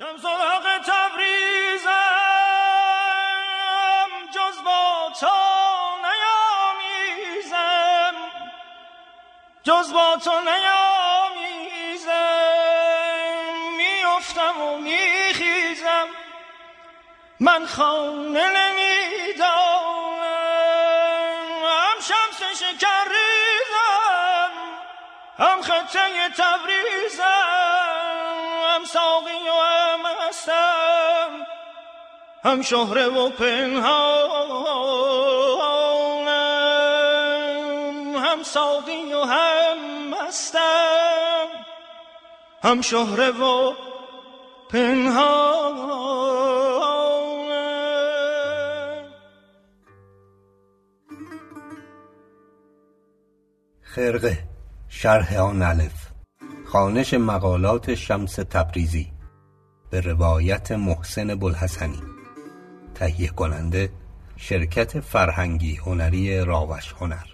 جز با تو نیامیزم میفتم و میخیزم. من خانه نمی‌دانم هم شمس شکر هم خطه تبریزم هم ساقی هم هستم. هم شهره و پنهانم. هم ساقی و هم هستم هم شهره و پنهانم. خرقه شرح آن الف. خانش مقالات شمس تبریزی. به روایت محسن بلحسنی تهیه کننده شرکت فرهنگی هنری راوش هنر.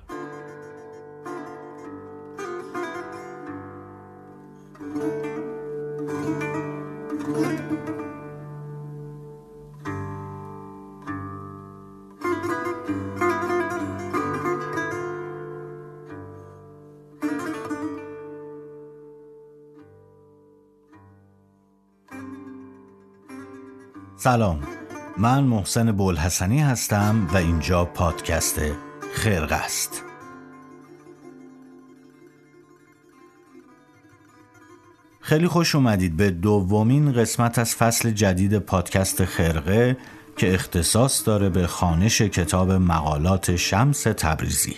سلام. من محسن بولحسنی هستم و اینجا پادکست خرق است. خیلی خوش اومدید به دومین قسمت از فصل جدید پادکست خرقه که اختصاص داره به خانش کتاب مقالات شمس تبریزی.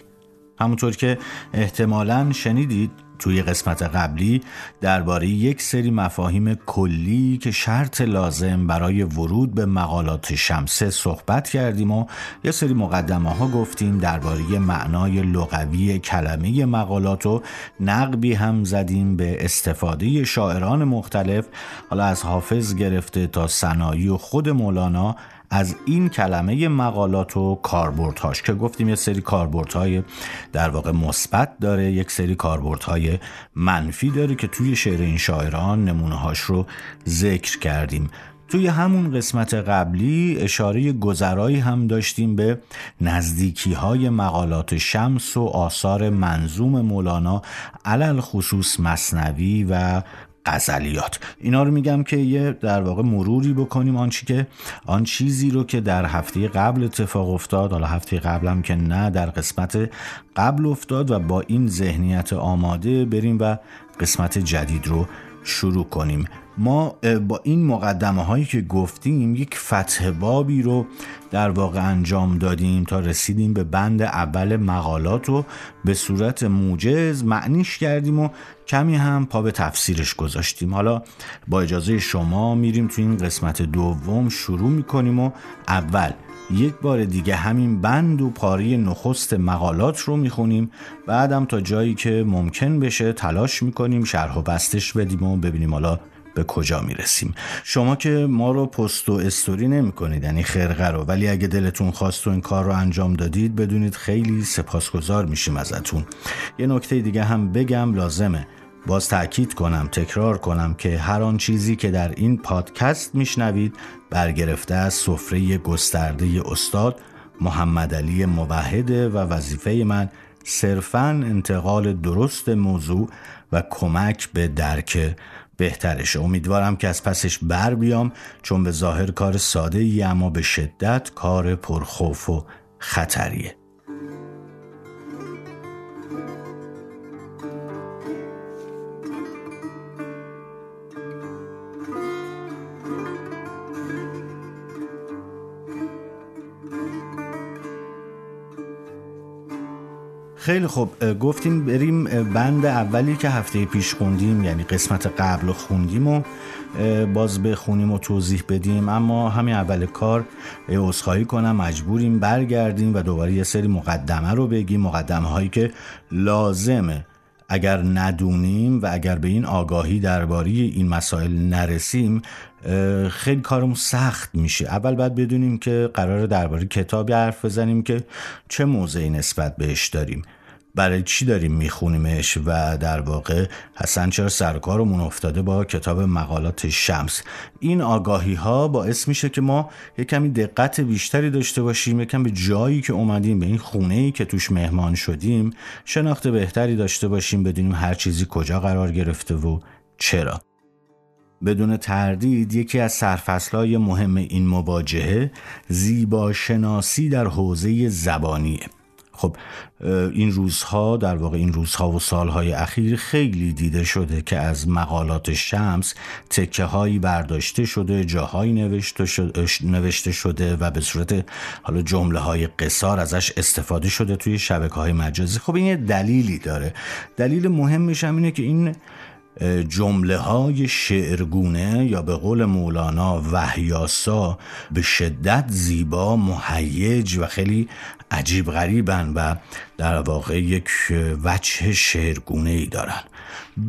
همونطور که احتمالا شنیدید توی قسمت قبلی درباره یک سری مفاهیم کلی که شرط لازم برای ورود به مقالات شمسه صحبت کردیم و یه سری مقدمه ها گفتیم درباره معنای لغوی کلمه مقالات و نقبی هم زدیم به استفاده شاعران مختلف. حالا از حافظ گرفته تا سنایی و خود مولانا از این کلمه مقالات و کاربردهاش که گفتیم یه سری کاربردهای در واقع مثبت داره یک سری کاربردهای منفی داره که توی شعر این شاعران نمونه رو ذکر کردیم. توی همون قسمت قبلی اشاره گذرایی هم داشتیم به نزدیکی های مقالات شمس و آثار منظوم مولانا علل خصوص مصنوی و غزلیات. اینا رو میگم که یه در واقع مروری بکنیم آن که آن چیزی رو که در هفته قبل اتفاق افتاد حالا هفته قبلم که نه در قسمت قبل افتاد و با این ذهنیت آماده بریم و قسمت جدید رو شروع کنیم. ما با این مقدمه هایی که گفتیم یک فتح بابی رو در واقع انجام دادیم تا رسیدیم به بند اول مقالات رو به صورت موجز معنیش کردیم و کمی هم پا به تفسیرش گذاشتیم. حالا با اجازه شما میریم تو این قسمت دوم شروع می‌کنیم و اول یک بار دیگه همین بند و پاره نخست مقالات رو می‌خونیم. بعدم تا جایی که ممکن بشه تلاش می‌کنیم شرح و بستش بدیم و ببینیم حالا به کجا می‌رسیم؟ شما که ما رو پست و استوری نمی کنید یعنی خرقه رو. ولی اگه دلتون خواست و این کار رو انجام دادید بدونید خیلی سپاسگزار میشیم ازتون. یه نکته دیگه هم بگم لازمه. باز تاکید کنم تکرار کنم که هر آن چیزی که در این پادکست میشنوید برگرفته از سفره گسترده استاد محمد علی موحده و وظیفه من صرفا انتقال درست موضوع و کمک به درک بهترشه امیدوارم که از پسش بر بیام چون به ظاهر کار ساده ای اما به شدت کار پرخوف و خطریه. خیلی خوب. گفتیم بریم بند اولی که هفته پیش خوندیم یعنی قسمت قبل خوندیم و باز بخونیم و توضیح بدیم. اما همین اول کار عذرخواهی کنم مجبوریم برگردیم و دوباره یه سری مقدمه رو بگیم. مقدمه هایی که لازمه. اگر ندونیم و اگر به این آگاهی درباره این مسائل نرسیم خیلی کارمون سخت میشه. اول باید بدونیم که قرار درباره کتابی حرف بزنیم که چه موضعی نسبت بهش داریم. برای چی داریم میخونیمش و در واقع حسن چرا سرکارمون افتاده با کتاب مقالات شمس؟ این آگاهی ها باعث میشه که ما یه کمی دقت بیشتری داشته باشیم یکم به جایی که اومدیم به این خونه ای که توش مهمان شدیم شناخت بهتری داشته باشیم بدونیم هر چیزی کجا قرار گرفته و چرا. بدون تردید یکی از سرفصلهای مهم این مواجهه زیبا شناسی در حوزه زبانیه. خب این روزها در واقع این روزها و سالهای اخیر خیلی دیده شده که از مقالات شمس تکه هایی برداشته شده جاهایی نوشته شده, و به صورت حالا جمله های قصار ازش استفاده شده توی شبکه های مجازی. خب این یه دلیلی داره. دلیل مهمش هم اینه که این جمله های شعرگونه یا به قول مولانا وحیاسا به شدت زیبا مهیج و خیلی عجیب غریبن و در واقع یک وجه شعرگونه ای دارن.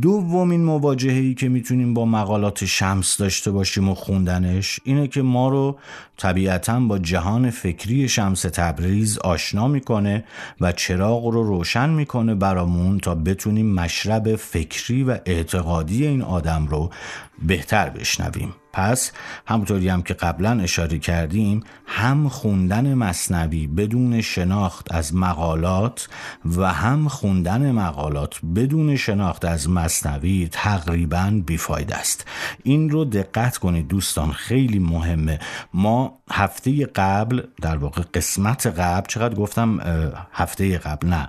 دومین مواجهه ای که می‌تونیم با مقالات شمس داشته باشیم و خوندنش اینه که ما رو طبیعتا با جهان فکری شمس تبریز آشنا می‌کنه و چراغ رو روشن می‌کنه برامون تا بتونیم مشرب فکری و اعتقادی این آدم رو بهتر بشنویم. پس همونطوری هم که قبلا اشاره کردیم هم خوندن مصنوی بدون شناخت از مقالات و هم خوندن مقالات بدون شناخت از مصنوی تقریبا بیفاید است. این رو دقت کنید دوستان خیلی مهمه. ما هفته قبل در واقع قسمت قبل چقدر گفتم هفته قبل نه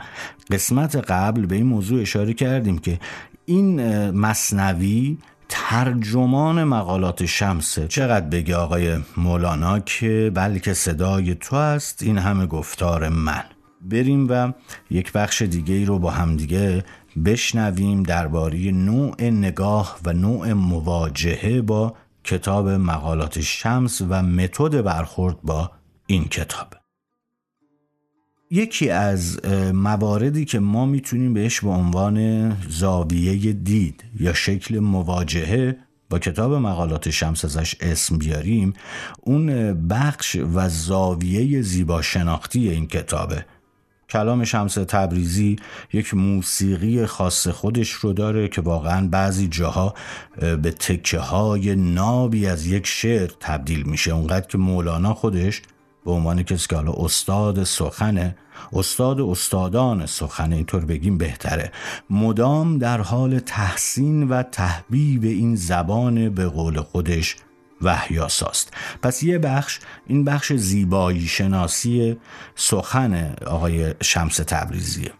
قسمت قبل به این موضوع اشاره کردیم که این مصنوی ترجمان مقالات شمسه چقدر بگه آقای مولانا که بلکه صدای تو است این همه گفتار من. بریم و یک بخش دیگه ای رو با همدیگه بشنویم درباره نوع نگاه و نوع مواجهه با کتاب مقالات شمس و متد برخورد با این کتاب. یکی از مواردی که ما می‌تونیم بهش به عنوان زاویه دید یا شکل مواجهه با کتاب مقالات شمس ازش اسم بیاریم اون بخش و زاویه زیبا شناختی این کتابه. کلام شمس تبریزی یک موسیقی خاص خودش رو داره که واقعا بعضی جاها به تکه های نابی از یک شعر تبدیل میشه. اونقدر که مولانا خودش به عنوان کسی که حالا استاد سخنه استاد استادان سخن اینطور بگیم بهتره. مدام در حال تحسین و تحبیب این زبان به قول خودش وحیاساست پس یه بخش این بخش زیبایی شناسی سخن آقای شمس تبریزیه.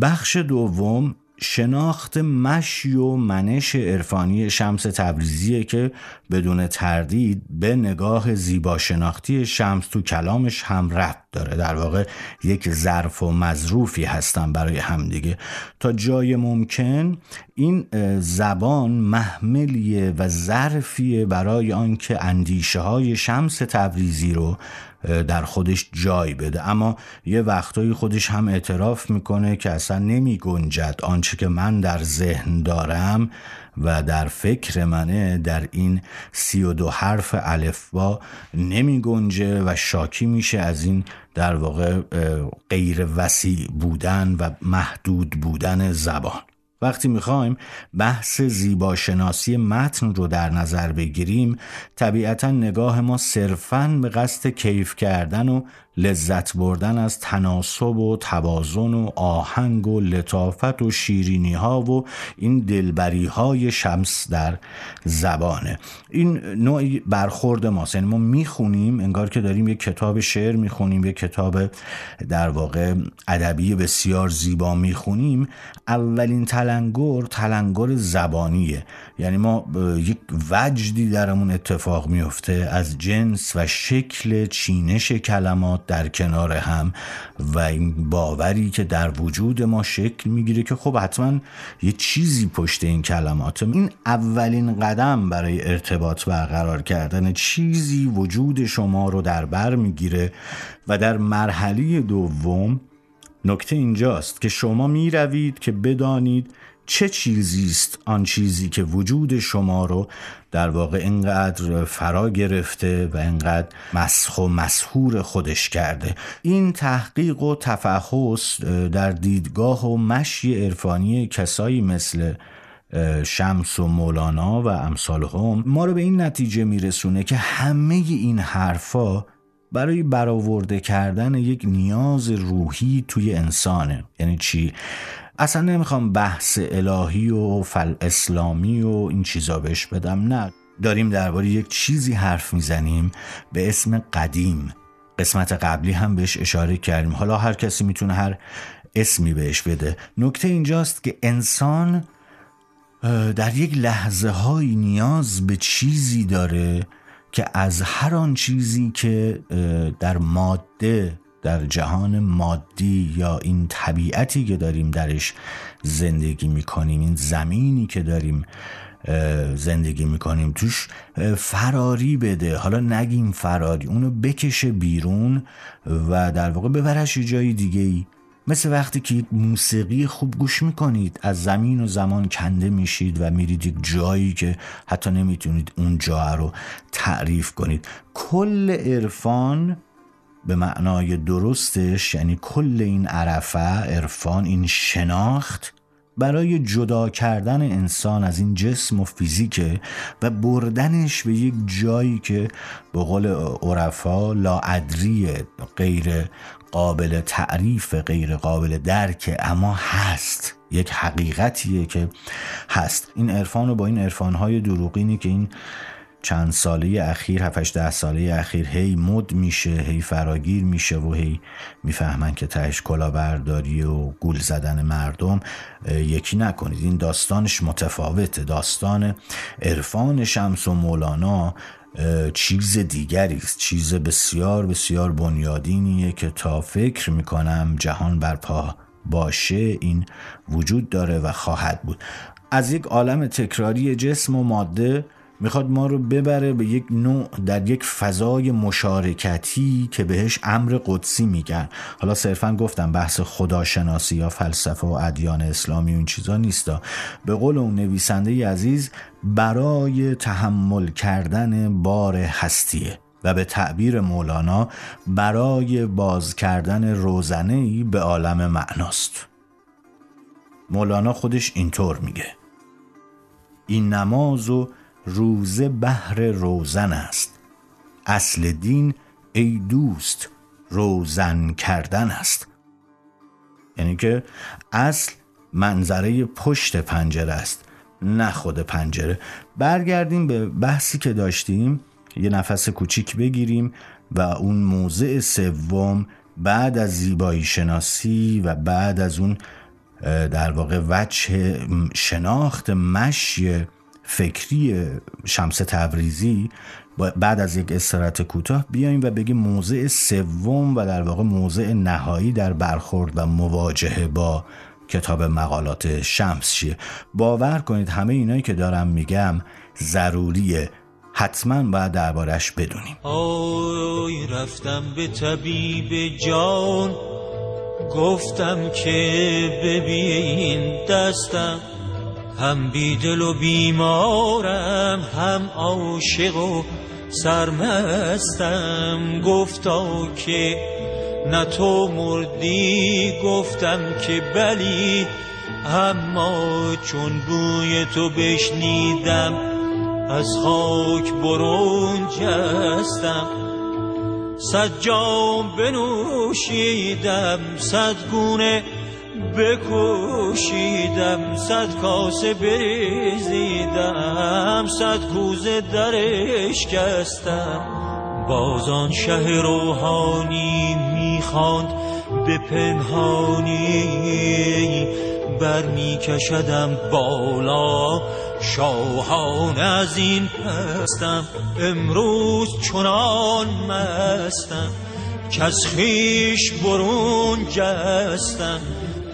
بخش دوم شناخت مشی و منش عرفانی شمس تبریزیه که بدون تردید به نگاه زیبا شناختی شمس تو کلامش هم رفت داره. در واقع یک ظرف و مظروفی هستن برای همدیگه تا جای ممکن این زبان محملیه و ظرفیه برای آنکه اندیشه های شمس تبریزی رو در خودش جای بده. اما یه وقتایی خودش هم اعتراف می‌کنه که اصلا نمی گنجد آنچه که من در ذهن دارم و در فکر منه در این سی و دو حرف الفبا نمی گنجه و شاکی میشه از این در واقع غیر وسیع بودن و محدود بودن زبان. وقتی می‌خوایم بحث زیباشناسی متن رو در نظر بگیریم طبیعتا نگاه ما صرفا به قصد کیف کردن و لذت بردن از تناسب و توازن و آهنگ و لطافت و شیرینی ها و این دلبری های شمس در زبانه. این نوعی برخورد ماست. یعنی ما می‌خونیم انگار که داریم یک کتاب شعر می‌خونیم یک کتاب در واقع ادبی بسیار زیبا می‌خونیم اولین تلنگر تلنگر زبانیه. یعنی ما یک وجدی درمون اتفاق میفته از جنس و شکل چینش کلمات در کنار هم و این باوری که در وجود ما شکل می‌گیره که خب حتما یه چیزی پشت این کلمات. این اولین قدم برای ارتباط برقرار کردن چیزی وجود شما رو در بر می‌گیره و در مرحله دوم نکته اینجاست که شما می روید که بدانید چه چیزی است آن چیزی که وجود شما رو در واقع اینقدر فرا گرفته و اینقدر مسخ و مسهور خودش کرده. این تحقیق و تفحص در دیدگاه و مشی عرفانی کسایی مثل شمس و مولانا و امثال هم ما رو به این نتیجه میرسونه که همه این حرفا برای برآورده کردن یک نیاز روحی توی انسانه. یعنی چی؟ اصلا نمی‌خوام بحث الهی و فل اسلامی و این چیزا بهش بدم نه. داریم درباره یک چیزی حرف می‌زنیم به اسم قدیم. قسمت قبلی هم بهش اشاره کردیم. حالا هر کسی می‌تونه هر اسمی بهش بده. نکته اینجاست که انسان در یک لحظه های نیاز به چیزی داره که از هر آن چیزی که در ماده در جهان مادی یا این طبیعتی که داریم درش زندگی می‌کنیم این زمینی که داریم زندگی می‌کنیم توش فراری بده. حالا نگیم فراری اونو بکشه بیرون و در واقع ببرش جای دیگه ای مثل وقتی که موسیقی خوب گوش می‌کنید از زمین و زمان کنده میشید و میرید یک جایی که حتی نمی‌تونید اون جا رو تعریف کنید. کل عرفان به معنای درستش یعنی کل این عرفه عرفان این شناخت برای جدا کردن انسان از این جسم و فیزیکه و بردنش به یک جایی که به قول عرفا لاعدری غیر قابل تعریف غیر قابل درک اما هست. یک حقیقتیه که هست. این عرفان رو با این عرفانهای دروغینی که این چند ساله اخیر هفتش ده ساله اخیر هی مد میشه هی فراگیر میشه و هی می‌فهمن که تهش کلاهبرداری و گول زدن مردم یکی نکنید. این داستانش متفاوته. داستان عرفان شمس و مولانا چیز دیگری است. چیز بسیار بسیار بنیادینیه که تا فکر می‌کنم جهان برپا باشه این وجود داره و خواهد بود. از یک عالم تکراری جسم و ماده می‌خواد ما رو ببره به یک نوع در یک فضای مشارکتی که بهش امر قدسی میگن. حالا صرفا گفتم بحث خداشناسی یا فلسفه و ادیان اسلامی اون چیزا نیستا. به قول اون نویسنده عزیز برای تحمل کردن بار هستیه و به تعبیر مولانا برای باز کردن روزنه به عالم معناست. مولانا خودش اینطور میگه این نماز و روزه بهر روزن است. اصل دین ای دوست روزن کردن است. یعنی که اصل منظره پشت پنجره است نه خود پنجره. برگردیم به بحثی که داشتیم یه نفس کوچیک بگیریم و اون موضع سوم بعد از زیبایی شناسی و بعد از اون در واقع وجه شناخت مشی فکری شمس تبریزی بعد از یک استراحت کوتاه بیایم و بگیم موضع سوم و در واقع موضع نهایی در برخورد و مواجهه با کتاب مقالات شمس چیه؟ باور کنید همه اینایی که دارم میگم ضروریه حتما باید دربارش بدونیم. آی رفتم به طبیب جان گفتم که ببین دستم. هم بیدل و بیمارم هم عاشق و سرمستم. گفتا که نه تو مردی گفتم که بلی. اما چون بوی تو بشنیدم از خاک برون جستم. صد جام بنوشیدم صد گونه بکوشیدم صد کاسه بریزیدم صد کوزه درش کستم. بازان شه روحانی می‌خواند به پنهانی بر میکشدم بالا. شاهان از این پستم امروز چنان مستم. که خیش برون جستم.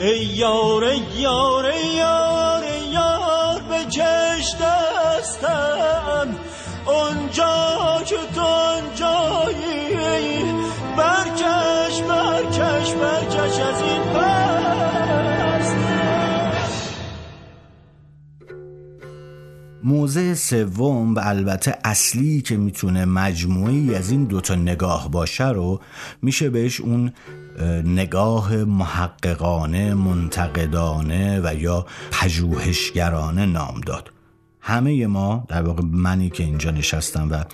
ای یار ای یار ای یار ای یار به چش دستم. اونجا که تو اونجایی برکش برکش برکش از این پست موضع سوم و البته اصلی که می‌تونه مجموعی از این دوتا نگاه باشه رو میشه بهش اون نگاه محققانه منتقدانه و یا پژوهشگرانه نام داد. همه ما در واقع منی که اینجا نشستم و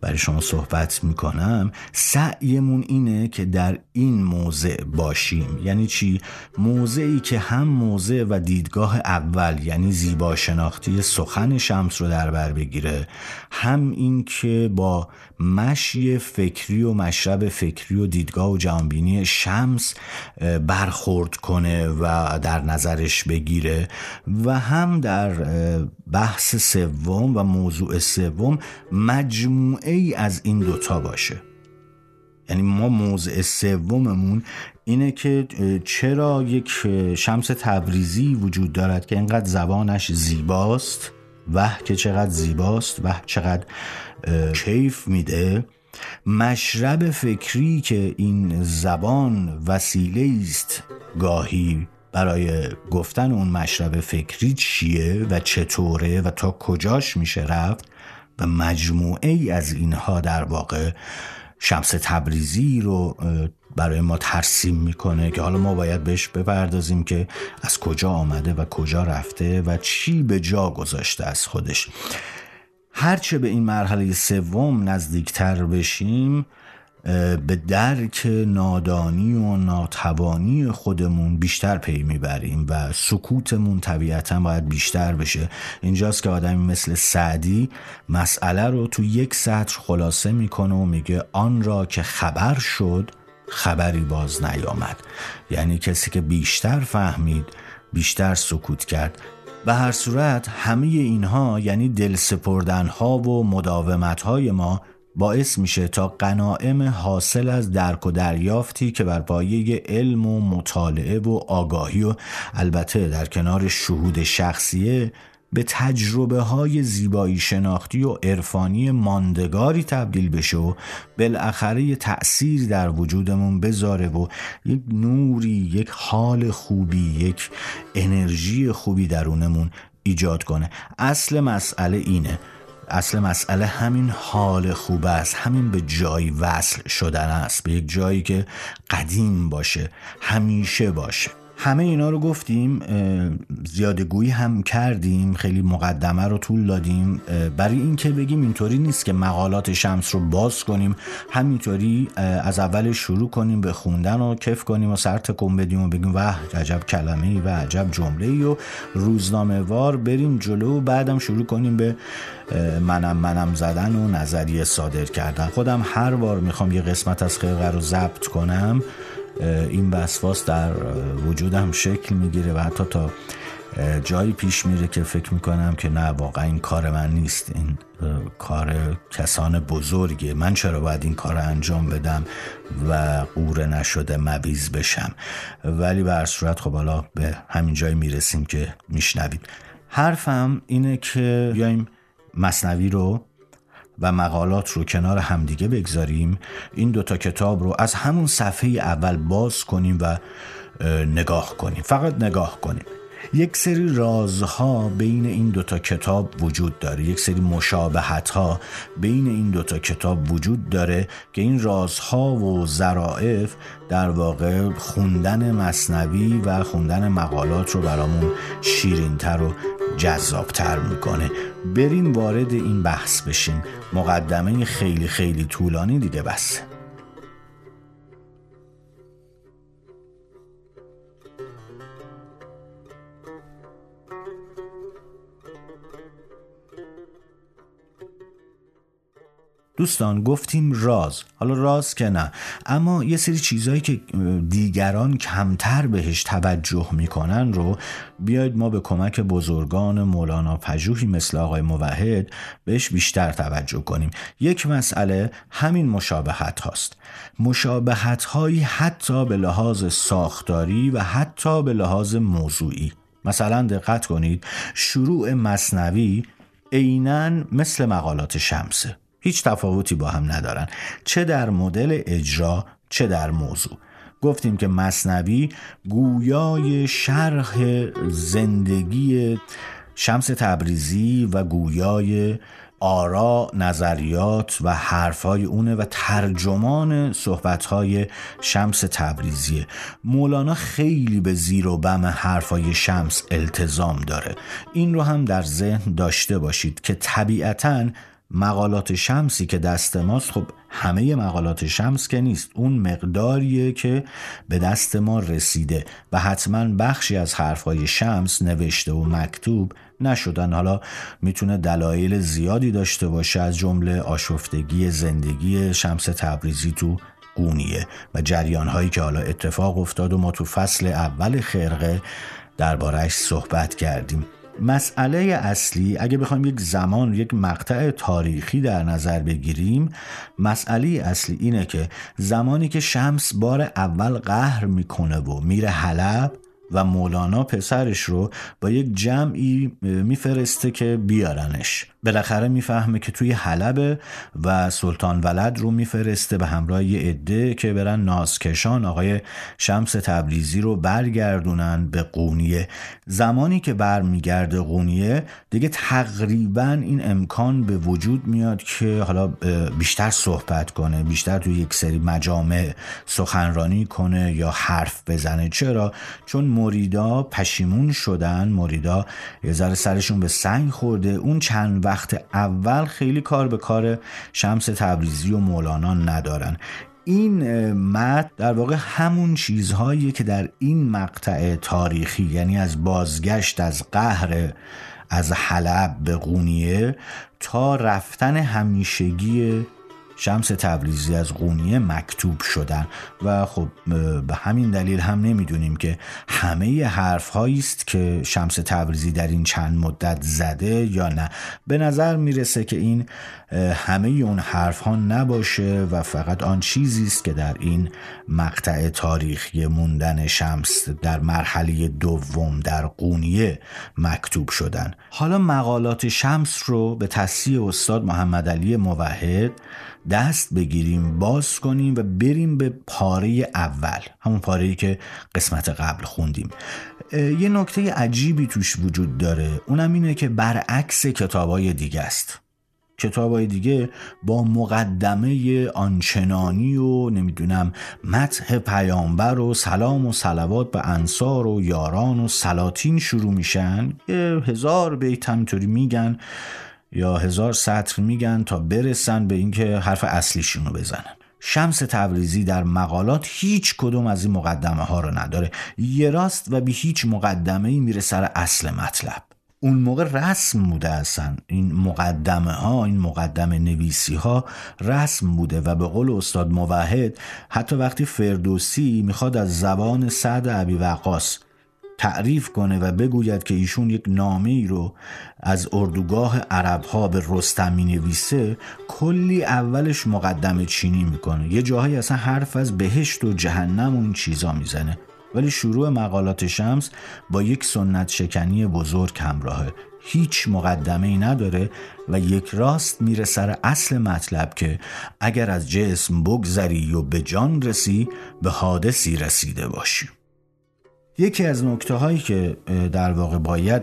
برای شما صحبت می‌کنم سعیمون اینه که در این موضع باشیم یعنی چی؟ موضعی که هم موضع و دیدگاه اول یعنی زیبا شناختی سخن شمس رو در بر بگیره هم این که با مشی فکری و مشرب فکری و دیدگاه و جهانبینی شمس برخورد کنه و در نظرش بگیره و هم در بحث سوم و موضوع سوم مجموعه ای از این دوتا باشه. یعنی ما موضع سوممون اینه که چرا یک شمس تبریزی وجود دارد که اینقدر زبانش زیباست؟ و که چقدر زیباست؟ و چقدر کیف میده؟ مشرب فکری که این زبان وسیله است گاهی برای گفتن اون مشرب فکری چیه و چطوره و تا کجاش میشه رفت و مجموعه ای از اینها در واقع شمس تبریزی رو برای ما ترسیم می‌کنه که حالا ما باید بهش بپردازیم که از کجا آمده و کجا رفته و چی به جا گذاشته از خودش. هرچه به این مرحله سوم نزدیکتر بشیم به درک نادانی و ناتوانی خودمون بیشتر پی می‌بریم و سکوتمون طبیعتا باید بیشتر بشه. اینجاست که آدمی مثل سعدی مسئله رو تو یک سطر خلاصه می‌کنه و میگه آن را که خبر شد خبری باز نیامد. یعنی کسی که بیشتر فهمید بیشتر سکوت کرد. به هر صورت همه اینها یعنی دل سپردن ها و مداومت های ما باعث میشه تا قناعم حاصل از درک و دریافتی که بر پایه علم و مطالعه و آگاهی و البته در کنار شهود شخصیه به تجربه های زیبایی شناختی و عرفانی ماندگاری تبدیل بشه و بالاخره تأثیر در وجودمون بذاره و یک نوری یک حال خوبی یک انرژی خوبی درونمون ایجاد کنه. اصل مسئله اینه. اصل مسئله همین حال خوب است همین به جایی وصل شدن است به یک جایی که قدیم باشه همیشه باشه. همه اینا رو گفتیم زیادگویی هم کردیم خیلی مقدمه رو طول دادیم برای اینکه بگیم اینطوری نیست که مقالات شمس رو باز کنیم همینطوری از اول شروع کنیم به خوندن و کف کنیم و سر تکون بدیم و بگیم وح عجب کلمه و عجب جمله ای و روزنامه وار بریم جلو و بعدم شروع کنیم به منم منم زدن و نظریه صادر کردن. خودم هر بار می‌خوام یه قسمت از خرقه رو ضبط کنم این وسواس در وجودم شکل می‌گیره و حتی تا جایی پیش میره که فکر می‌کنم که نه واقعا این کار من نیست. این کار کسان بزرگه من چرا باید این کار انجام بدم و قوره نشده مبیز بشم؟ ولی به صورت خب حالا به همین جایی می‌رسیم که میشنوید حرفم اینه که بیایم مصنوی رو و مقالات رو کنار همدیگه بگذاریم این دوتا کتاب رو از همون صفحه اول باز کنیم و نگاه کنیم. فقط نگاه کنیم. یک سری رازها بین این دوتا کتاب وجود داره. یک سری مشابهت ها بین این دوتا کتاب وجود داره که این رازها و ظرائف در واقع خوندن مصنوی و خوندن مقالات رو برامون شیرینتر و جذابتر می‌کنه. بریم وارد این بحث بشیم. مقدمه خیلی خیلی طولانی دیگه بس. دوستان گفتیم راز. حالا راز که نه. اما یه سری چیزهایی که دیگران کمتر بهش توجه می‌کنن رو بیاید ما به کمک بزرگان مولانا پژوهی مثل آقای موحد بهش بیشتر توجه کنیم. یک مسئله همین مشابهت هاست. مشابهت هایی حتی به لحاظ ساختاری و حتی به لحاظ موضوعی. مثلا دقت کنید شروع مصنوی عینا مثل مقالات شمسه هیچ تفاوتی با هم ندارن. چه در مدل اجرا چه در موضوع. گفتیم که مصنوی گویای شرح زندگی شمس تبریزی و گویای آرا نظریات و حرفهای اونه و ترجمان صحبتهای شمس تبریزیه. مولانا خیلی به زیر و بم حرفهای شمس التزام داره. این رو هم در ذهن داشته باشید که طبیعتاً مقالات شمسی که دست ماست خب همه مقالات شمس که نیست اون مقداریه که به دست ما رسیده و حتما بخشی از حرفهای شمس نوشته و مکتوب نشدن. حالا می‌تونه دلایل زیادی داشته باشه از جمله آشفتگی زندگی شمس تبریزی تو قونیه و جریان هایی که حالا اتفاق افتاد و ما تو فصل اول خرقه دربارهش صحبت کردیم. مسئله اصلی اگه بخوایم یک زمان یک مقطع تاریخی در نظر بگیریم مسئله اصلی اینه که زمانی که شمس بار اول قهر می‌کنه و میره حلب و مولانا پسرش رو با یک جمعی میفرسته که بیارنش. بالاخره می‌فهمه که توی حلب و سلطان ولد رو میفرسته به همراه یه عده که برن نازکشان. آقای شمس تبریزی رو برگردونن به قونیه. زمانی که برمیگرده قونیه دیگه تقریبا این امکان به وجود میاد که حالا بیشتر صحبت کنه بیشتر توی یک سری مجامع سخنرانی کنه یا حرف بزنه. چرا؟ چون مریدا پشیمون شدن. مریدا یه ذره سرشون به سنگ خورده. اون چند وقت اول خیلی کار به کار شمس تبریزی و مولانا ندارن. این متن در واقع همون چیزهایی که در این مقطع تاریخی یعنی از بازگشت از قهر از حلب به قونیه تا رفتن همیشگی شمس تبریزی از قونیه مکتوب شدن و خب به همین دلیل هم نمی‌دونیم که همه حرف است که شمس تبریزی در این چند مدت زده یا نه. به نظر می‌رسه که این همه اون حرف ها نباشه و فقط آن چیزی است که در این مقطع تاریخی موندن شمس در مرحله دوم در قونیه مکتوب شدن. حالا مقالات شمس رو به تصحیح استاد محمد علی موحد دست بگیریم باز کنیم و بریم به پاره اول. همون پاره که قسمت قبل خوندیم. یه نکته عجیبی توش وجود داره. اونم اینه که برعکس کتابای دیگه است. کتابای دیگه با مقدمه آنچنانی و نمی‌دونم متح پیامبر و سلام و سلوات به انصار و یاران و سلاطین شروع میشن. یه هزار بیت همینطوری میگن. یا هزار سطر میگن تا برسن به اینکه حرف اصلیشون رو بزنن. شمس تبریزی در مقالات هیچ کدوم از این مقدمه ها رو نداره. یه راست و به هیچ مقدمه ای میره سر اصل مطلب. اون موقع رسم بوده اصلا. این مقدمه ها این مقدمه نویسی ها رسم بوده و به قول استاد موحد حتی وقتی فردوسی می‌خواد از زبان سعد عبی وقاس تعریف کنه و بگوید که ایشون یک نامه ای رو از اردوگاه عرب ها به رستم می نویسه کلی اولش مقدمه چینی می‌کنه. یه جاهایی اصلا حرف از بهشت و جهنم و این چیزا می‌زنه. ولی شروع مقالات شمس با یک سنت شکنی بزرگ همراهه. هیچ مقدمه ای نداره و یک راست میره سر اصل مطلب که اگر از جسم بگذری و به جان رسی به حادثی رسیده باشی. یکی از نکته هایی که در واقع باید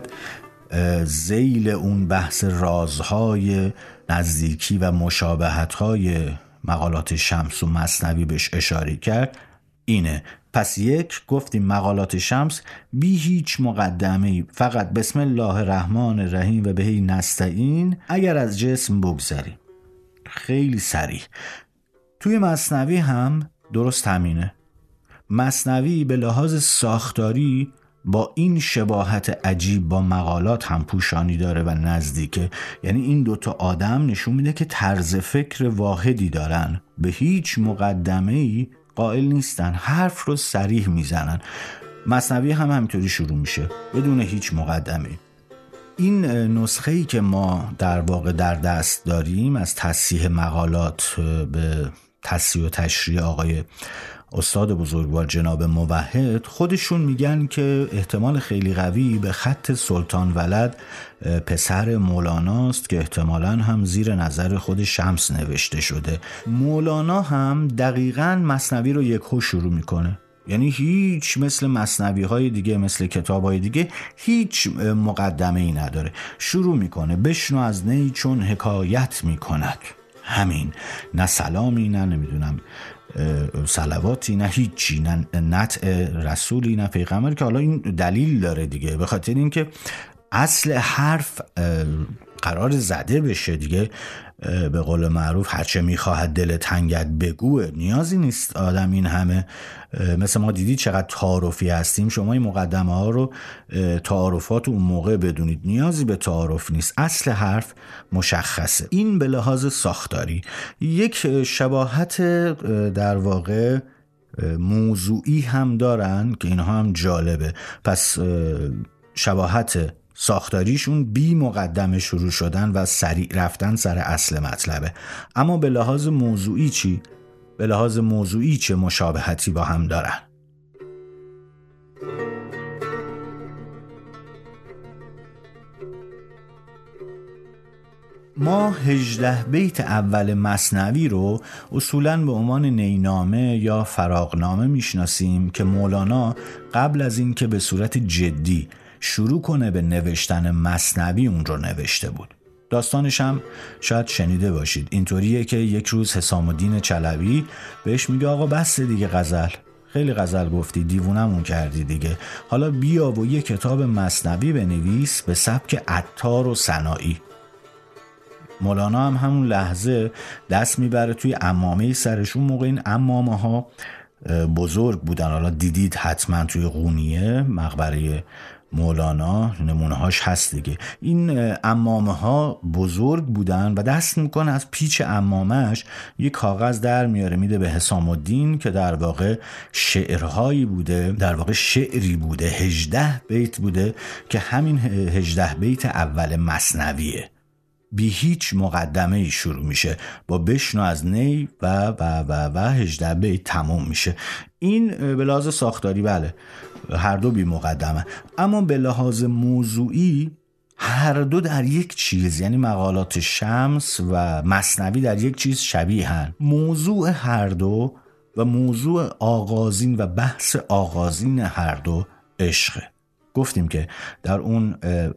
زیل اون بحث رازهای نزدیکی و مشابهت های مقالات شمس و مصنوی بهش اشاره کرد اینه. پس یک گفتیم مقالات شمس بی هیچ مقدمه فقط بسم الله الرحمن الرحیم و بهی نستعین اگر از جسم بگذریم. خیلی سریع توی مصنوی هم درست همینه. مصنوی به لحاظ ساختاری با این شباهت عجیب با مقالات هم پوشانی داره و نزدیکه. یعنی این دوتا آدم نشون میده که طرز فکر واحدی دارن. به هیچ مقدمه ای قائل نیستن. حرف رو سریح می‌زنن. مصنوی هم همینطوری شروع میشه. بدون هیچ مقدمه. این نسخه ای که ما در واقع در دست داریم از تصحیح مقالات به تصحیح و تشریح آقای استاد بزرگوار جناب موحد خودشون میگن که احتمال خیلی قوی به خط سلطان ولد پسر مولاناست که احتمالا هم زیر نظر خود شمس نوشته شده. مولانا هم دقیقا مصنوی رو یک شروع می‌کنه. یعنی هیچ مثل مصنوی های دیگه مثل کتاب های دیگه هیچ مقدمه ای نداره. شروع می‌کنه. بشنو از نی چون حکایت می‌کند. همین. نه سلامی نه نمی‌دونم سلواتی نه هیچی نه نطع رسولی نه پیغمبر که حالا این دلیل داره دیگه. به خاطر اینکه اصل حرف قرار زده بشه دیگه. به قول معروف هرچه می‌خواهد دل تنگت بگوه. نیازی نیست آدم این همه مثل ما دیدید چقدر تعارفی هستیم. شما این مقدمه ها رو تعارفات اون موقع بدونید. نیازی به تعارف نیست. اصل حرف مشخصه. این به لحاظ ساختاری یک شباهت در واقع موضوعی هم دارن که اینها هم جالبه. پس شباهت ساختاریشون بی مقدمه شروع شدن و سریع رفتن سر اصل مطلبه اما به لحاظ موضوعی چی؟ به لحاظ موضوعی چه مشابهتی با هم دارن؟ ما هجده بیت اول مصنوی رو اصولا به عنوان نینامه یا فراغنامه می‌شناسیم که مولانا قبل از اینکه به صورت جدی شروع کنه به نوشتن مصنوی اون رو نوشته بود. داستانش هم شاید شنیده باشید. اینطوریه که یک روز حسام الدین چلوی بهش میگه آقا بس دیگه غزل. خیلی غزل گفتی دیوونمون کردی دیگه. حالا بیا و یه کتاب مصنوی بنویس به سبک عطار و سنایی مولانا هم همون لحظه دست می‌بره توی امامه سرشون موقع این امامه ها بزرگ بودن. حالا دیدید حتما توی قونیه مقبره مولانا نمونه هاش هست دیگه. این امامه ها بزرگ بودن و دست می‌کنه از پیچ امامش یه کاغذ در میاره میده به حسام الدین که در واقع شعرهایی بوده در واقع شعری بوده هجده بیت بوده که همین هجده بیت اول مصنویه بی هیچ مقدمه ای شروع میشه. با بشنو از نی و و و و هجده بیت تموم میشه. این به لحاظ ساختاری بله. هر دو بی مقدمه اما به لحاظ موضوعی هر دو در یک چیز یعنی مقالات شمس و مصنوی در یک چیز شبیه هن. موضوع هر دو و موضوع آغازین و بحث آغازین هر دو عشقه. گفتیم که در اون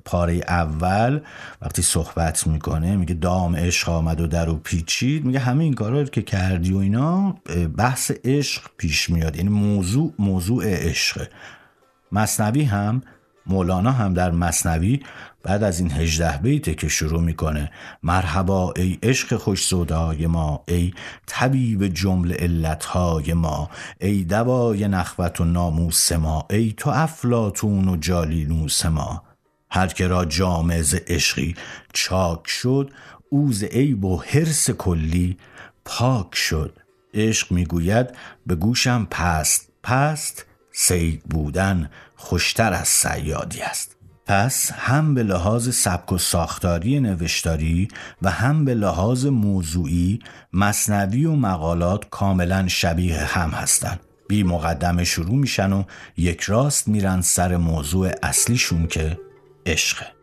پاره اول وقتی صحبت می‌کنه میگه دام عشق آمد و در و پیچید. میگه همه این کارا که کردی و اینا بحث عشق پیش میاد. یعنی موضوع موضوع عشقه. مصنوی هم مولانا هم در مصنوی بعد از این هجده بیته که شروع می‌کنه مرحبا ای عشق خوش سودای ما ای طبیب جمله علتهای ما ای دوای نخوت و ناموس ما ای تو افلاتون و جالینوس ما. هر که را جامز عشقی چاک شد اوز عیب و حرس کلی پاک شد. عشق می‌گوید به گوشم پست پست سید بودن خوشتر از سیادی است. پس هم به لحاظ سبک و ساختاری نوشتاری و هم به لحاظ موضوعی مصنوی و مقالات کاملا شبیه هم هستند. بی مقدمه شروع میشن و یک راست میرن سر موضوع اصلیشون که عشقه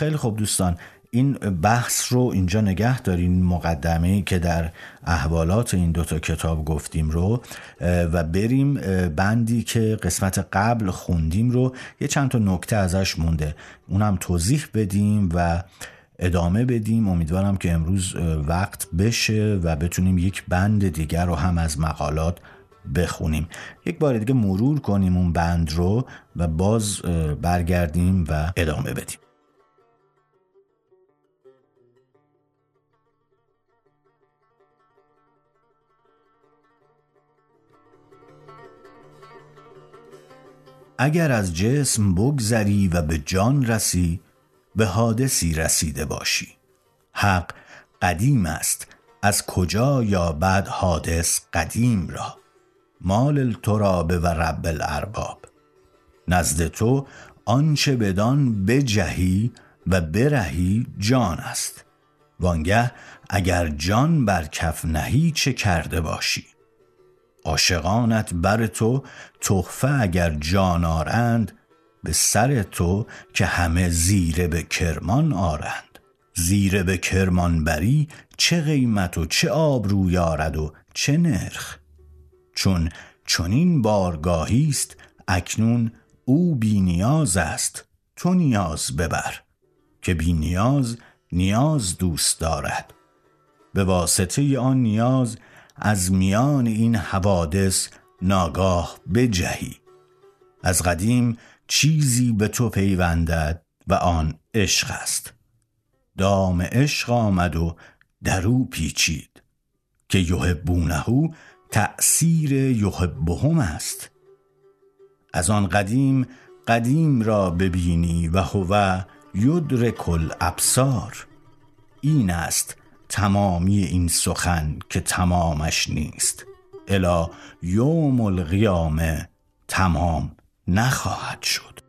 خیلی خوب دوستان این بحث رو اینجا نگه دارین مقدمه که در احوالات این دوتا کتاب گفتیم رو و بریم بندی که قسمت قبل خوندیم رو. یه چند تا نکته ازش مونده. اونم توضیح بدیم و ادامه بدیم. امیدوارم که امروز وقت بشه و بتونیم یک بند دیگر رو هم از مقالات بخونیم. یک بار دیگه مرور کنیم اون بند رو و باز برگردیم و ادامه بدیم. اگر از جسم بگذری و به جان رسی به حادثی رسیده باشی. حق قدیم است. از کجا یا بعد حادث قدیم را؟ مال التراب و رب الارباب. نزد تو آنچه بدان بجهی و برهی جان است. وانگه اگر جان بر کف نهی چه کرده باشی؟ عاشقانت بر تو تحفه اگر جان آرند به سر تو که همه زیره به کرمان آرند. زیره به کرمان بری چه قیمت و چه آبرو یارد و چه نرخ؟ چون چنین بارگاهی است اکنون او بی نیاز است تو نیاز ببر که بی نیاز نیاز دوست دارد. به واسطه آن نیاز از میان این حوادث ناگاه بجهی. از قدیم چیزی به تو پیوندد و آن عشق است. دام عشق آمد و درو پیچید که یحبونهو تأثیر یحبهم است. از آن قدیم قدیم را ببینی و هو یدرک الابصار. این است تمامی این سخن که تمامش نیست. الا یوم القیامه تمام نخواهد شد.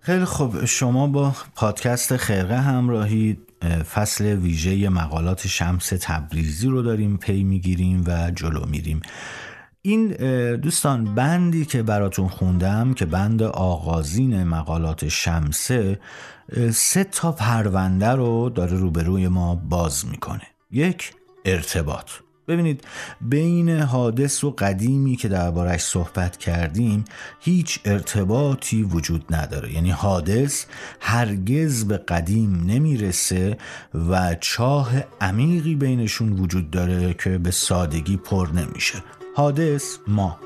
خیلی خوب شما با پادکست خرقه همراهید فصل ویژه مقالات شمس تبریزی رو داریم پی می‌گیریم و جلو میریم. این دوستان بندی که براتون خوندم که بند آغازین مقالات شمسه سه تا پرونده رو داره روبروی ما باز می‌کنه. یک ارتباط. ببینید بین حادث و قدیمی که دربارش صحبت کردیم هیچ ارتباطی وجود نداره. یعنی حادث هرگز به قدیم نمی‌رسه و چاه عمیقی بینشون وجود داره که به سادگی پر نمیشه. حادث ما.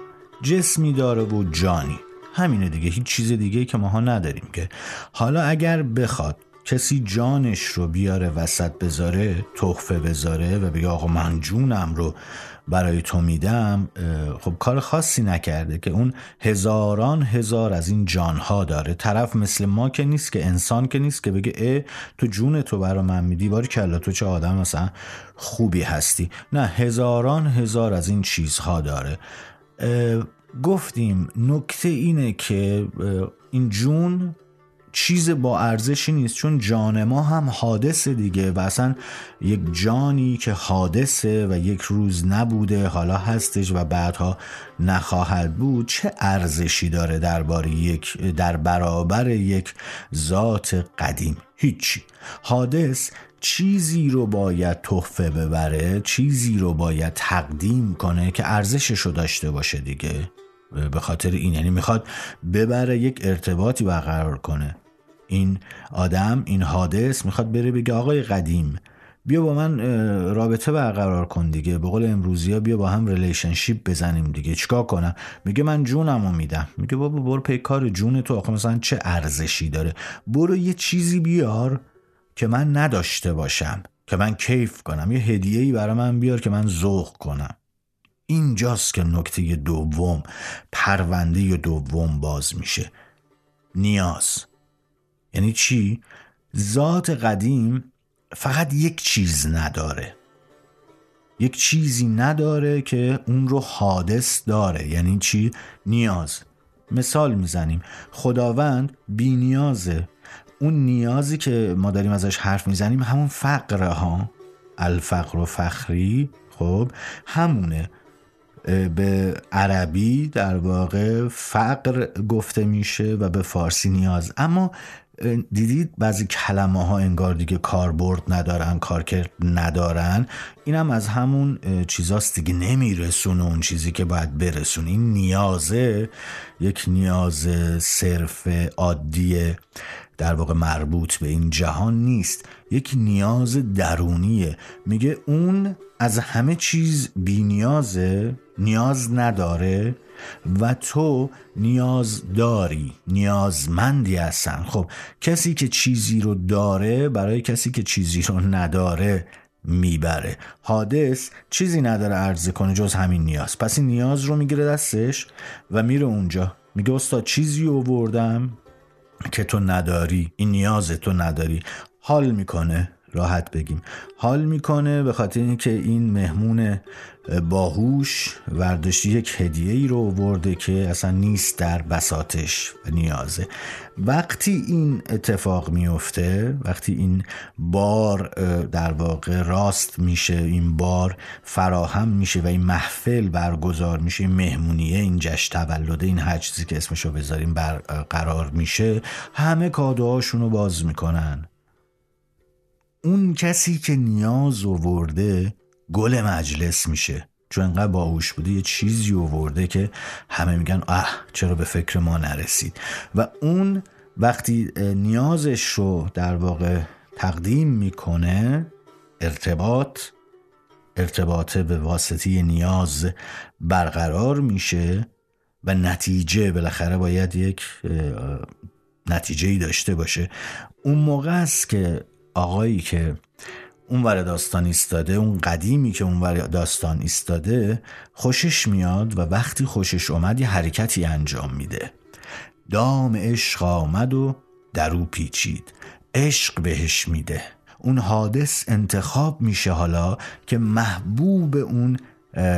جسمی داره و جانی. همینه دیگه هیچ چیز دیگه که ماها نداریم که. حالا اگر بخواد کسی جانش رو بیاره وسط بذاره تحفه بذاره و بگه آقا من جونم رو برای تو میدم خب کار خاصی نکرده که اون هزاران هزار از این جانها داره. طرف مثل ما که نیست که انسان که نیست که بگه اه تو جون تو برای من میدی. باری کلا تو چه آدم مثلا خوبی هستی. نه هزاران هزار از این چیزها داره. گفتیم نکته اینه که این جون چیز با ارزشی نیست چون جان ما هم حادث دیگه و اصلا یک جانی که حادثه و یک روز نبوده حالا هستش و بعدها نخواهد بود. چه ارزشی داره درباره یک در برابر یک ذات قدیم؟ هیچی. حادث چیزی رو باید تحفه ببره چیزی رو باید تقدیم کنه که ارزشش رو داشته باشه دیگه. به خاطر این یعنی می‌خواد ببره یک ارتباطی برقرار کنه. این آدم این حادث می‌خواد بره بگه آقای قدیم بیا با من رابطه برقرار کن دیگه به قول امروزی ها بیا با هم relationship بزنیم دیگه. چیکار کنم؟ میگه من جونمو میدم. میگه بابا برو پی کار جون تو. آخه مثلا چه ارزشی داره؟ برو یه چیزی بیار که من نداشته باشم که من کیف کنم. یه هدیه ای برای من بیار که من ذوق کنم. اینجاست که نکته دوم پرونده دوم باز میشه. نیاز. یعنی چی؟ ذات قدیم فقط یک چیز نداره. یک چیزی نداره که اون رو حادث داره. یعنی چی؟ نیاز. مثال می‌زنیم. خداوند بی نیازه اون نیازی که ما داریم ازش حرف می‌زنیم همون فقره ها. الفقر و فخری خب همونه. به عربی در واقع فقر گفته میشه و به فارسی نیاز. اما دیدید بعضی کلمه ها انگار دیگه کاربرد ندارن کارکرد ندارن. اینم از همون چیزاست دیگه نمیرسونه اون چیزی که باید برسونه. این نیازه یک نیاز صرف عادی در واقع مربوط به این جهان نیست. یک نیاز درونیه. میگه اون از همه چیز بی نیازه نیاز نداره. و تو نیاز داری نیازمندی هستن. خب کسی که چیزی رو داره برای کسی که چیزی رو نداره می‌بره. حادث چیزی نداره عرضه کنه جز همین نیاز. پس این نیاز رو می‌گیره دستش و میره اونجا. میگه استاد چیزی آوردم که تو نداری این نیاز تو نداری. حال می‌کنه. راحت بگیم. حال می‌کنه به خاطر اینکه این مهمون باهوش ورداشتی یک هدیه ای رو ورده که اصلا نیست در بساتش و نیازه. وقتی این اتفاق میفته وقتی این بار در واقع راست میشه این بار فراهم میشه و این محفل برگزار میشه این مهمونیه این جشن تولده این هر چیزی که اسمشو بذاریم برقرار میشه همه کادوهاشون رو باز می‌کنن. اون کسی که نیاز ورده گل مجلس میشه. چون انقدر باهوش بوده یه چیزی ورده که همه میگن اه چرا به فکر ما نرسید. و اون وقتی نیازش رو در واقع تقدیم می‌کنه ارتباط ارتباط به واسطه نیاز برقرار میشه و نتیجه بالاخره باید یک نتیجه ای داشته باشه. اون موقع است که آقایی که اون ور داستان ایستاده اون قدیمی که اون ور داستان ایستاده خوشش میاد و وقتی خوشش اومد یه حرکتی انجام میده. دام عشق آمد و درو پیچید. عشق بهش میده. اون حادث انتخاب میشه حالا که محبوب اون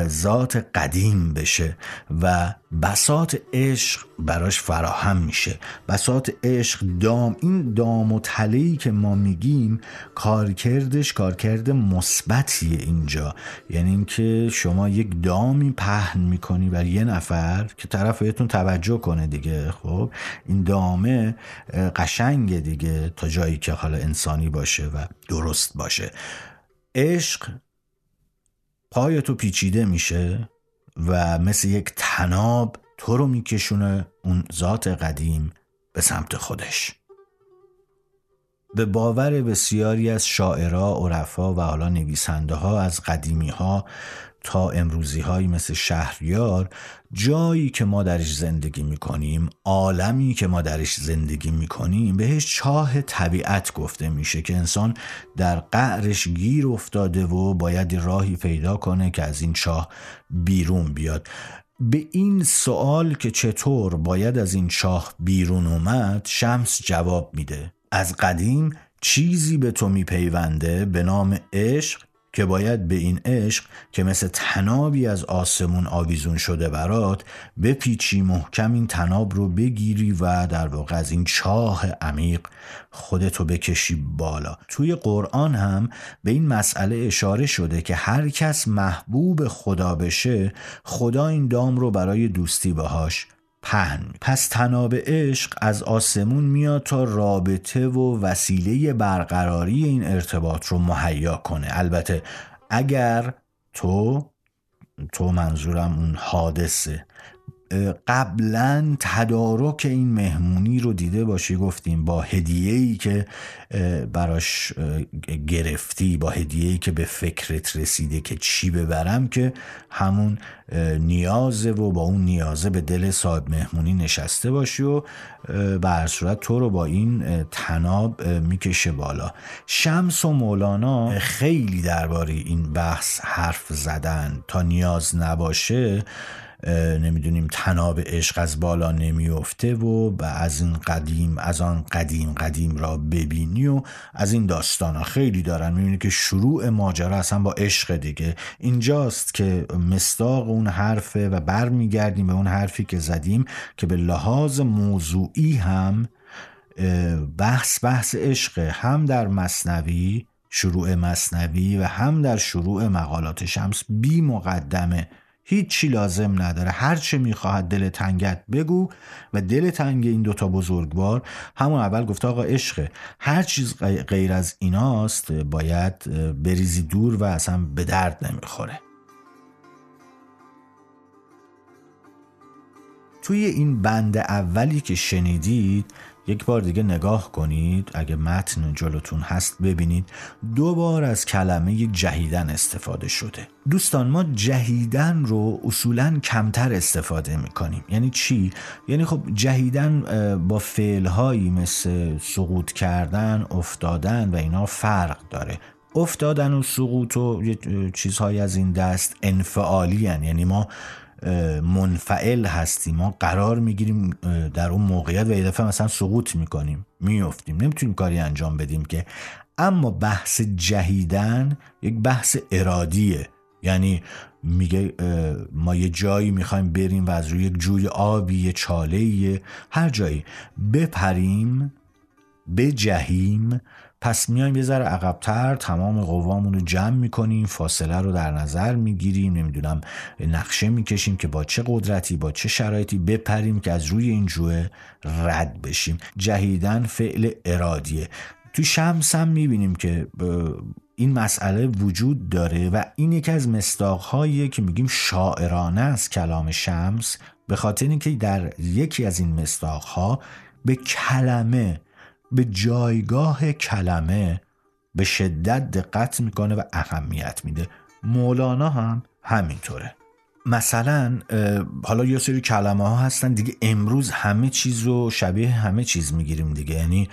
ذات قدیم بشه و بسات عشق براش فراهم میشه. بسات عشق دام این دام و تلهی که ما میگیم کارکردش کارکرد مثبتیه اینجا. یعنی اینکه شما یک دامی پهن می‌کنی بر یه نفر که طرف بهتون توجه کنه دیگه. خب این دامه قشنگه دیگه تا جایی که حالا انسانی باشه و درست باشه. عشق پای تو پیچیده میشه و مثل یک تناب تو رو میکشونه اون ذات قدیم به سمت خودش. به باور بسیاری از شاعرها، عرفا و حالا نویسنده ها از قدیمی ها تا امروزی هایی مثل شهریار جایی که ما درش زندگی می‌کنیم عالمی که ما درش زندگی می‌کنیم بهش چاه طبیعت گفته میشه که انسان در قعرش گیر افتاده و باید راهی پیدا کنه که از این چاه بیرون بیاد. به این سوال که چطور باید از این چاه بیرون اومد شمس جواب میده. از قدیم چیزی به تو میپیونده به نام عشق که باید به این عشق که مثل تنابی از آسمون آویزون شده برات بپیچی محکم این تناب رو بگیری و در واقع از این چاه عمیق خودتو بکشی بالا. توی قرآن هم به این مسئله اشاره شده که هر کس محبوب خدا بشه خدا این دام رو برای دوستی باهاش پهن. پس تناب عشق از آسمون میاد تا رابطه و وسیله برقراری این ارتباط رو مهیا کنه. البته اگر تو تو منظورم اون حادثه قبلا تدارک این مهمونی رو دیده باشی. گفتیم با هدیه ای که براش گرفتی با هدیه ای که به فکرت رسیده که چی ببرم که همون نیازه و با اون نیازه به دل صاحب مهمونی نشسته باشی و به صورت تو رو با این تناب می‌کشه بالا. شمس و مولانا خیلی درباره این بحث حرف زدن تا نیاز نباشه نمی‌دونیم تناب عشق از بالا نمیفته و از این قدیم از آن قدیم قدیم را ببینی و از این داستان ها خیلی دارن. می‌بینی که شروع ماجرا اصلا با عشق دیگه. اینجاست که مستاق اون حرفه و برمیگردیم به اون حرفی که زدیم که به لحاظ موضوعی هم بحث بحث عشق هم در مصنوی شروع مصنوی و هم در شروع مقالات شمس بی مقدمه. هیچی لازم نداره. هر چه می‌خواهد دل تنگت بگو و دل تنگ این دوتا بزرگوار همون اول گفته آقا عشقه هر چیز غیر از ایناست باید بریزی دور و اصلا به درد نمی‌خوره. توی این بند اولی که شنیدید یک بار دیگه نگاه کنید. اگه متن جلوتون هست ببینید. دو بار از کلمه جهیدن استفاده شده. دوستان ما جهیدن رو اصولا کمتر استفاده می‌کنیم. یعنی چی؟ یعنی خب جهیدن با فعلهایی مثل سقوط کردن افتادن و اینا فرق داره. افتادن و سقوط و چیزهایی از این دست انفعالی یعنی ما منفعل هستیم. ما قرار می‌گیریم در اون موقعیت و یه دفعه مثلا سقوط می‌کنیم میفتیم نمی‌تونیم کاری انجام بدیم که. اما بحث جهیدن یک بحث ارادیه. یعنی میگه ما یه جایی می‌خوایم بریم و از روی یک جوی آبی یه چاله هر جایی بپریم بجهیم پس میایم یه ذره عقبتر تمام قوامون رو جمع می‌کنیم فاصله رو در نظر می‌گیریم نمی‌دونم نقشه می‌کشیم که با چه قدرتی با چه شرایطی بپریم که از روی این جوه رد بشیم. جهیدن فعل ارادیه. تو شمس هم می‌بینیم که این مسئله وجود داره و این یکی از مستاقهاییه که میگیم شاعرانه از کلام شمس به خاطر اینکه در یکی از این مستاقها به کلمه به جایگاه کلمه به شدت دقت می‌کنه و اهمیت میده. مولانا هم همینطوره. مثلا حالا یه سری کلمه ها هستن دیگه امروز همه چیز رو شبیه همه چیز می‌گیریم دیگه. یعنی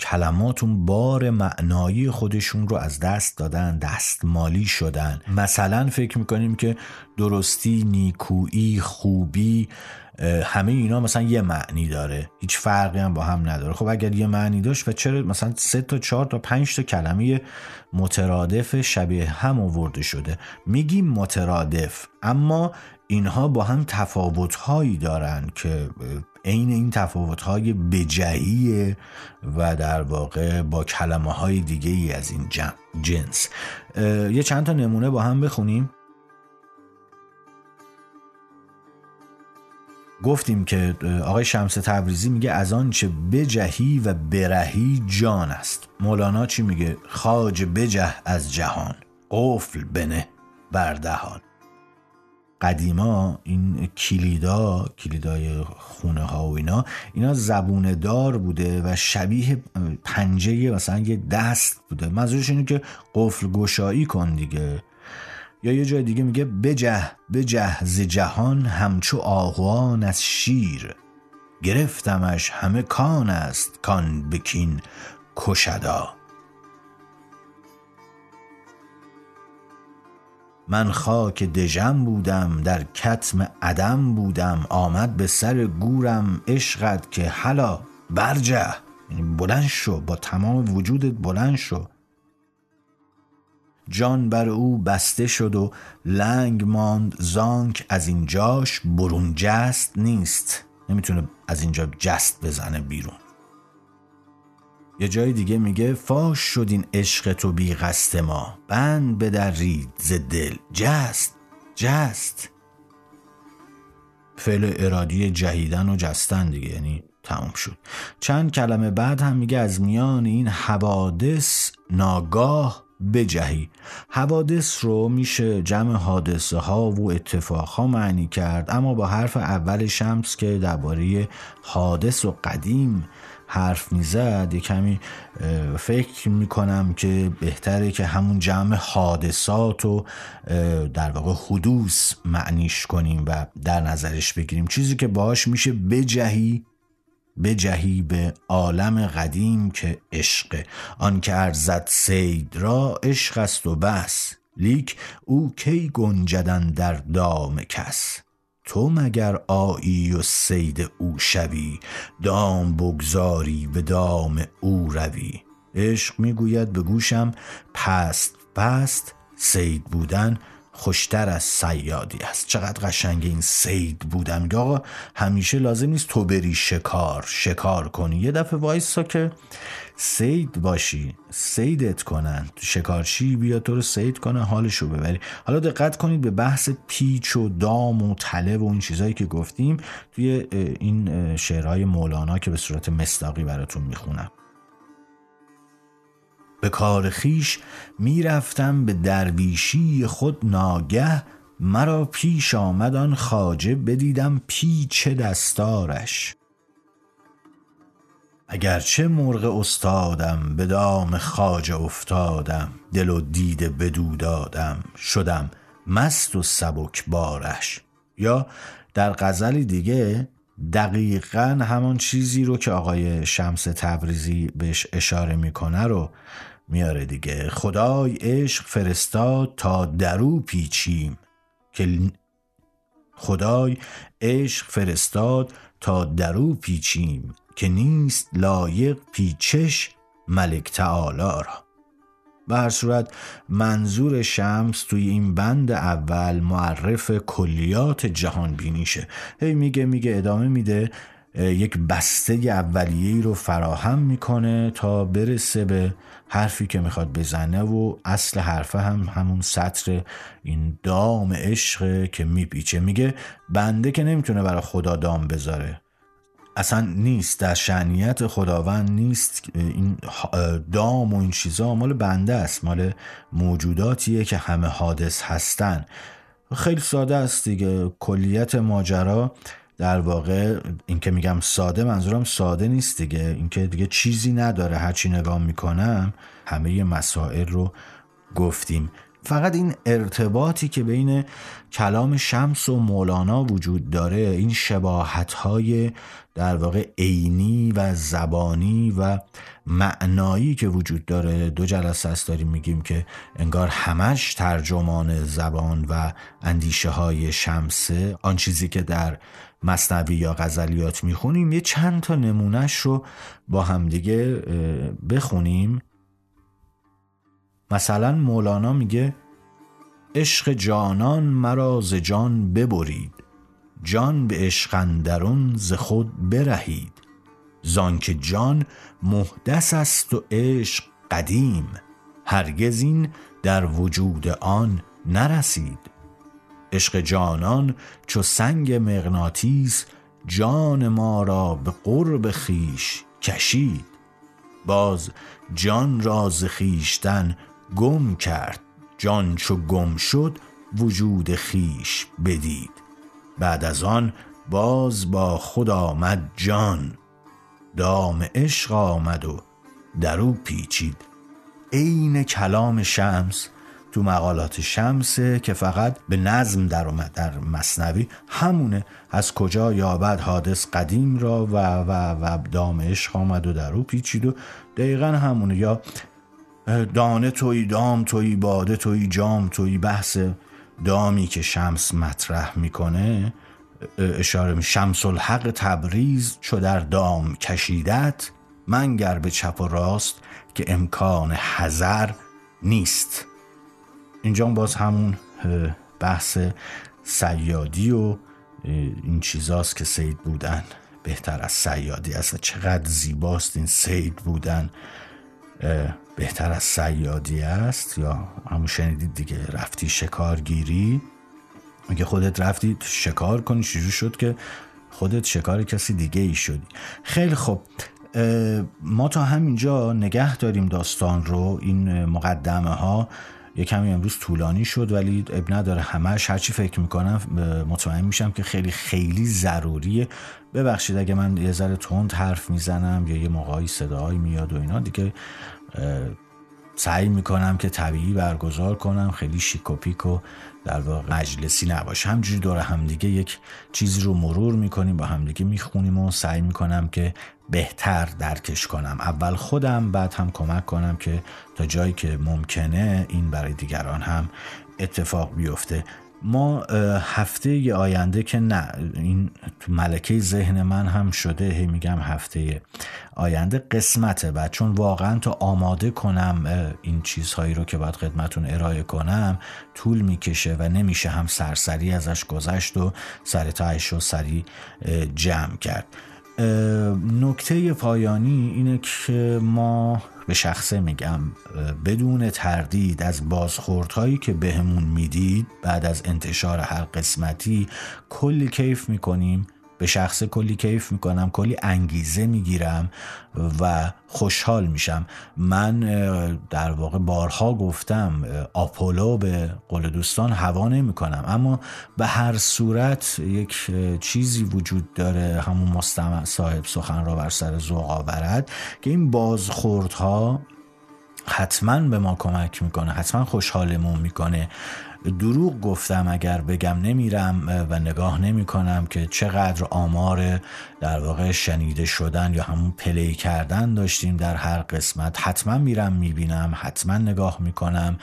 کلماتون بار معنایی خودشون رو از دست دادن دستمالی شدن. مثلا فکر می‌کنیم که درستی نیکویی خوبی همه اینا مثلا یه معنی داره. هیچ فرقی هم با هم نداره. خب اگر یه معنی داشت و چرا مثلا سه تا چهار تا پنج تا کلمه مترادف شبیه هم آورده شده؟ میگیم مترادف اما اینها با هم تفاوت هایی دارن که عین این تفاوت های بجهیه و در واقع با کلمه های دیگه ای از این جنس. یه چند تا نمونه با هم بخونیم. گفتیم که آقای شمس تبریزی میگه از آنچه بجهی و برهی جان است. مولانا چی میگه؟ خاج بجه از جهان قفل بنه بردهان قدیما این کلیدا کلیدای خونه ها و اینا اینا زبون دار بوده و شبیه پنجه مثلا یه دست بوده. منظورش اینه که قفل گشایی کن دیگه. یا یه جای دیگه میگه بجه بجه ز جهان همچو آغوان از شیر. گرفتمش همه کان است کان بکین کشدا. من خاک دژم بودم در کتم عدم بودم آمد به سر گورم عشقت که حلا برجه. یعنی بلند شو با تمام وجودت بلند شو. جان بر او بسته شد و لنگ ماند زانک از اینجاش برون جست نیست. نمی‌تونه از اینجا جست بزنه بیرون. یه جای دیگه میگه فاش شد این عشق تو بی قصد ما. بند به در رید ز دل. جست. جست. فعل ارادی جهیدن و جستن دیگه یعنی تموم شد. چند کلمه بعد هم میگه از میان این حوادث ناگاه بجهی. حوادث رو میشه جمع حادثه ها و اتفاق ها معنی کرد اما با حرف اول شمس که درباره حادث و قدیم حرف می‌زد یه کمی فکر می‌کنم که بهتره که همون جمع حادثات و در واقع حدوث معنیش کنیم و در نظرش بگیریم. چیزی که باش میشه بجهی به عالم قدیم که عشق. آن که ارزد سید را عشق است و بس. لیک او کی گنجدن در دام کس. تو مگر آیی و سید او شوی؟ دام بگذاری به دام او روی. عشق می‌گوید به گوشم پست پست سید بودن. خوشتر از سیادی است. چقدر قشنگ این سید بودم میگه آقا همیشه لازم نیست تو بری شکار شکار کنی. یه دفعه وایسا که سید باشی سیدت کنن. شکارچی بیا تو رو سید کنه حالشو ببری. حالا دقت کنید به بحث پیچ و دام و تله و این چیزهایی که گفتیم توی این شعرهای مولانا که به صورت مستاقی براتون می‌خونم. به کار خیش می‌رفتم به درویشی خود ناگه مرا پیش آمد آن خاجه بدیدم پیچ دستارش. اگرچه مرغ استادم به دام خاجه افتادم دل و دیده بدو دادم شدم مست و سبک بارش. یا در غزلی دیگه دقیقا همان چیزی رو که آقای شمس تبریزی بهش اشاره می‌کنه رو میاره دیگه. خدای عشق فرستاد تا درو پیچیم. که خدای عشق فرستاد تا درو پیچیم. که نیست لایق پیچش ملک تعالی را. به هر صورت منظور شمس توی این بند اول معرف کلیات جهان بینیشه هی میگه میگه ادامه میده. یک بسته اولیه رو فراهم می‌کنه تا برسه به حرفی که می‌خواد بزنه و اصل حرفه هم همون سطر این دام عشق که میپیچه. میگه بنده که نمی‌تونه برای خدا دام بذاره. اصلا نیست در شعنیت خداوند نیست این دام و این چیزا مال بنده است مال موجوداتیه که همه حادث هستن. خیلی ساده است دیگه. کلیت ماجرا در واقع این که میگم ساده منظورم ساده نیست دیگه. اینکه دیگه چیزی نداره هرچی نگاه می‌کنم همه مسائل رو گفتیم. فقط این ارتباطی که بین کلام شمس و مولانا وجود داره این شباهت های در واقع عینی و زبانی و معنایی که وجود داره. دو جلسه است داریم میگیم که انگار همش ترجمان زبان و اندیشه های شمسه آن چیزی که در مصنوی یا غزلیات می‌خونیم یه چند تا نمونهش رو با همدیگه بخونیم. مثلا مولانا میگه عشق جانان مرا ز جان ببرید جان به عشق ز خود برهید. زانکه جان محدث است و عشق قدیم هرگز این در وجود آن نرسید. عشق جانان چو سنگ مغناطیس جان ما را به قرب خیش کشید. باز جان را ز خویشتن گم کرد جان چو گم شد وجود خیش بدید. بعد از آن باز با خود آمد جان دام عشق آمد و در او پیچید. عین کلام شمس تو مقالات شمسه که فقط به نظم در اومد در مصنوی همونه از کجا یابد حادث قدیم را و و و دام عشق آمد و در او پیچید و دقیقا همونه. یا دانه توی دام توی باده توی جام توی بحث دامی که شمس مطرح می‌کنه اشاره می شمس الحق تبریز چو در دام کشیدت منگر به چپ و راست که امکان حذر نیست. اینجا باز همون بحث سیادی و این چیزاست که سید بودن بهتر از سیادی اصلا چقدر زیباست این سید بودن بهتر از سیادی است؟ یا همون شنیدید دیگه رفتی شکارگیری؟ اگه خودت رفتی شکار کنی چجور شد که خودت شکار کسی دیگه ای شدی؟ خیلی خوب ما تا همینجا نگه داریم داستان رو این مقدمه ها یه کمی امروز طولانی شد ولی اب نداره همش. هرچی فکر می‌کنم مطمئن میشم که خیلی خیلی ضروریه. ببخشید اگه من یه ذره تند حرف می‌زنم یا یه موقعی صداهایی میاد و اینا دیگه سعی می‌کنم که طبیعی برگزار کنم خیلی شیک و پیک و در واقع مجلسی نباشه. همجوری دور همدیگه یک چیزی رو مرور می‌کنیم با همدیگه می‌خونیم و سعی می‌کنم که بهتر درکش کنم. اول خودم بعد هم کمک کنم که تا جایی که ممکنه این برای دیگران هم اتفاق بیفته. ما هفته آینده که نه این تو ملکه ذهن من هم شده هی میگم هفته آینده قسمته و چون واقعا تا آماده کنم این چیزهایی رو که باید خدمتون ارائه کنم طول می‌کشه و نمیشه هم سرسری ازش گذشت و سر تایش رو سری جمع کرد. نکته پایانی اینه که ما به شخصه میگم بدون تردید از بازخوردهایی که بهمون می‌دید بعد از انتشار هر قسمتی کلی کیف می‌کنیم. به شخص کلی کیف می‌کنم کلی انگیزه می‌گیرم و خوشحال میشم. من در واقع بارها گفتم آپولو به قول دوستان هوا نمی‌کنم. اما به هر صورت یک چیزی وجود داره همون مستمع صاحب سخن را بر سر ذوق آورد که این بازخوردها حتما به ما کمک می‌کنه حتما خوشحالمون می‌کنه. دروغ گفتم اگر بگم نمیرم و نگاه نمی کنم که چقدر آمار در واقع شنیده شدن یا همون پلی کردن داشتیم در هر قسمت. حتما میرم می‌بینم حتما نگاه می‌کنم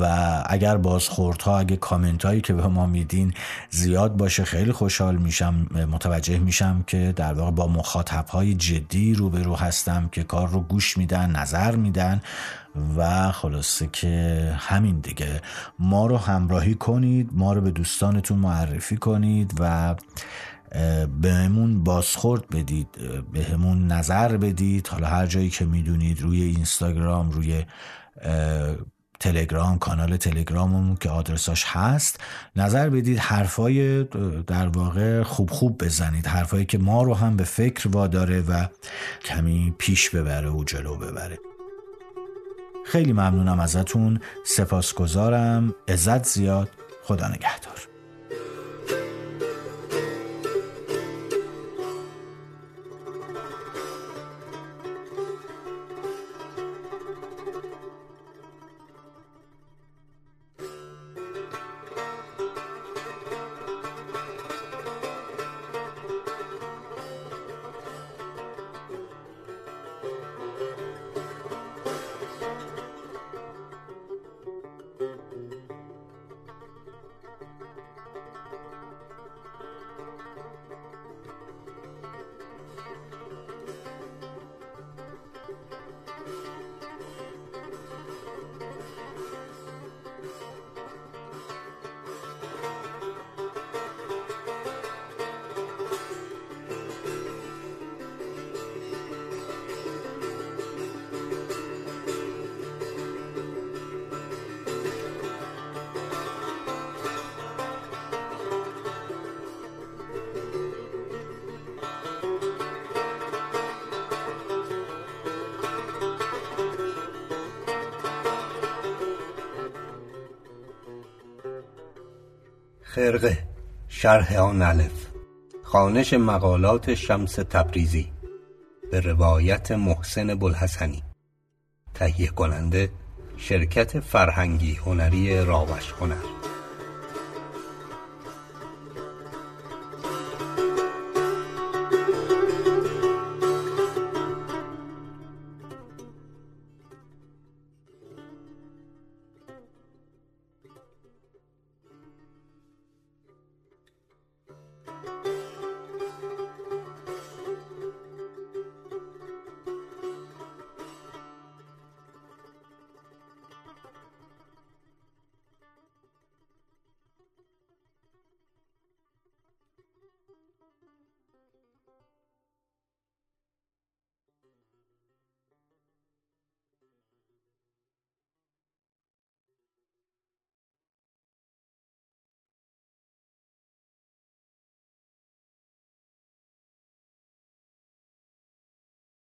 و اگر بازخوردها اگه کامنت هایی که به ما میدین زیاد باشه خیلی خوشحال میشم متوجه میشم که در واقع با مخاطب های جدی روبرو هستم که کار رو گوش میدن نظر میدن. و خلاصه که همین دیگه. ما رو همراهی کنید ما رو به دوستانتون معرفی کنید و بهمون بازخورد بدید بهمون نظر بدید. حالا هر جایی که می‌دونید روی اینستاگرام روی تلگرام کانال تلگراممون که آدرساش هست نظر بدید حرفای در واقع خوب خوب بزنید. حرفایی که ما رو هم به فکر واداره و کمی پیش ببره و جلو ببره. خیلی ممنونم ازتون. سپاسگزارم. عزت زیاد. خدا نگهدار. خرقه شرح آن الف. خانش مقالات شمس تبریزی. به روایت محسن بلحسنی تهیه کننده شرکت فرهنگی هنری راوش هنر.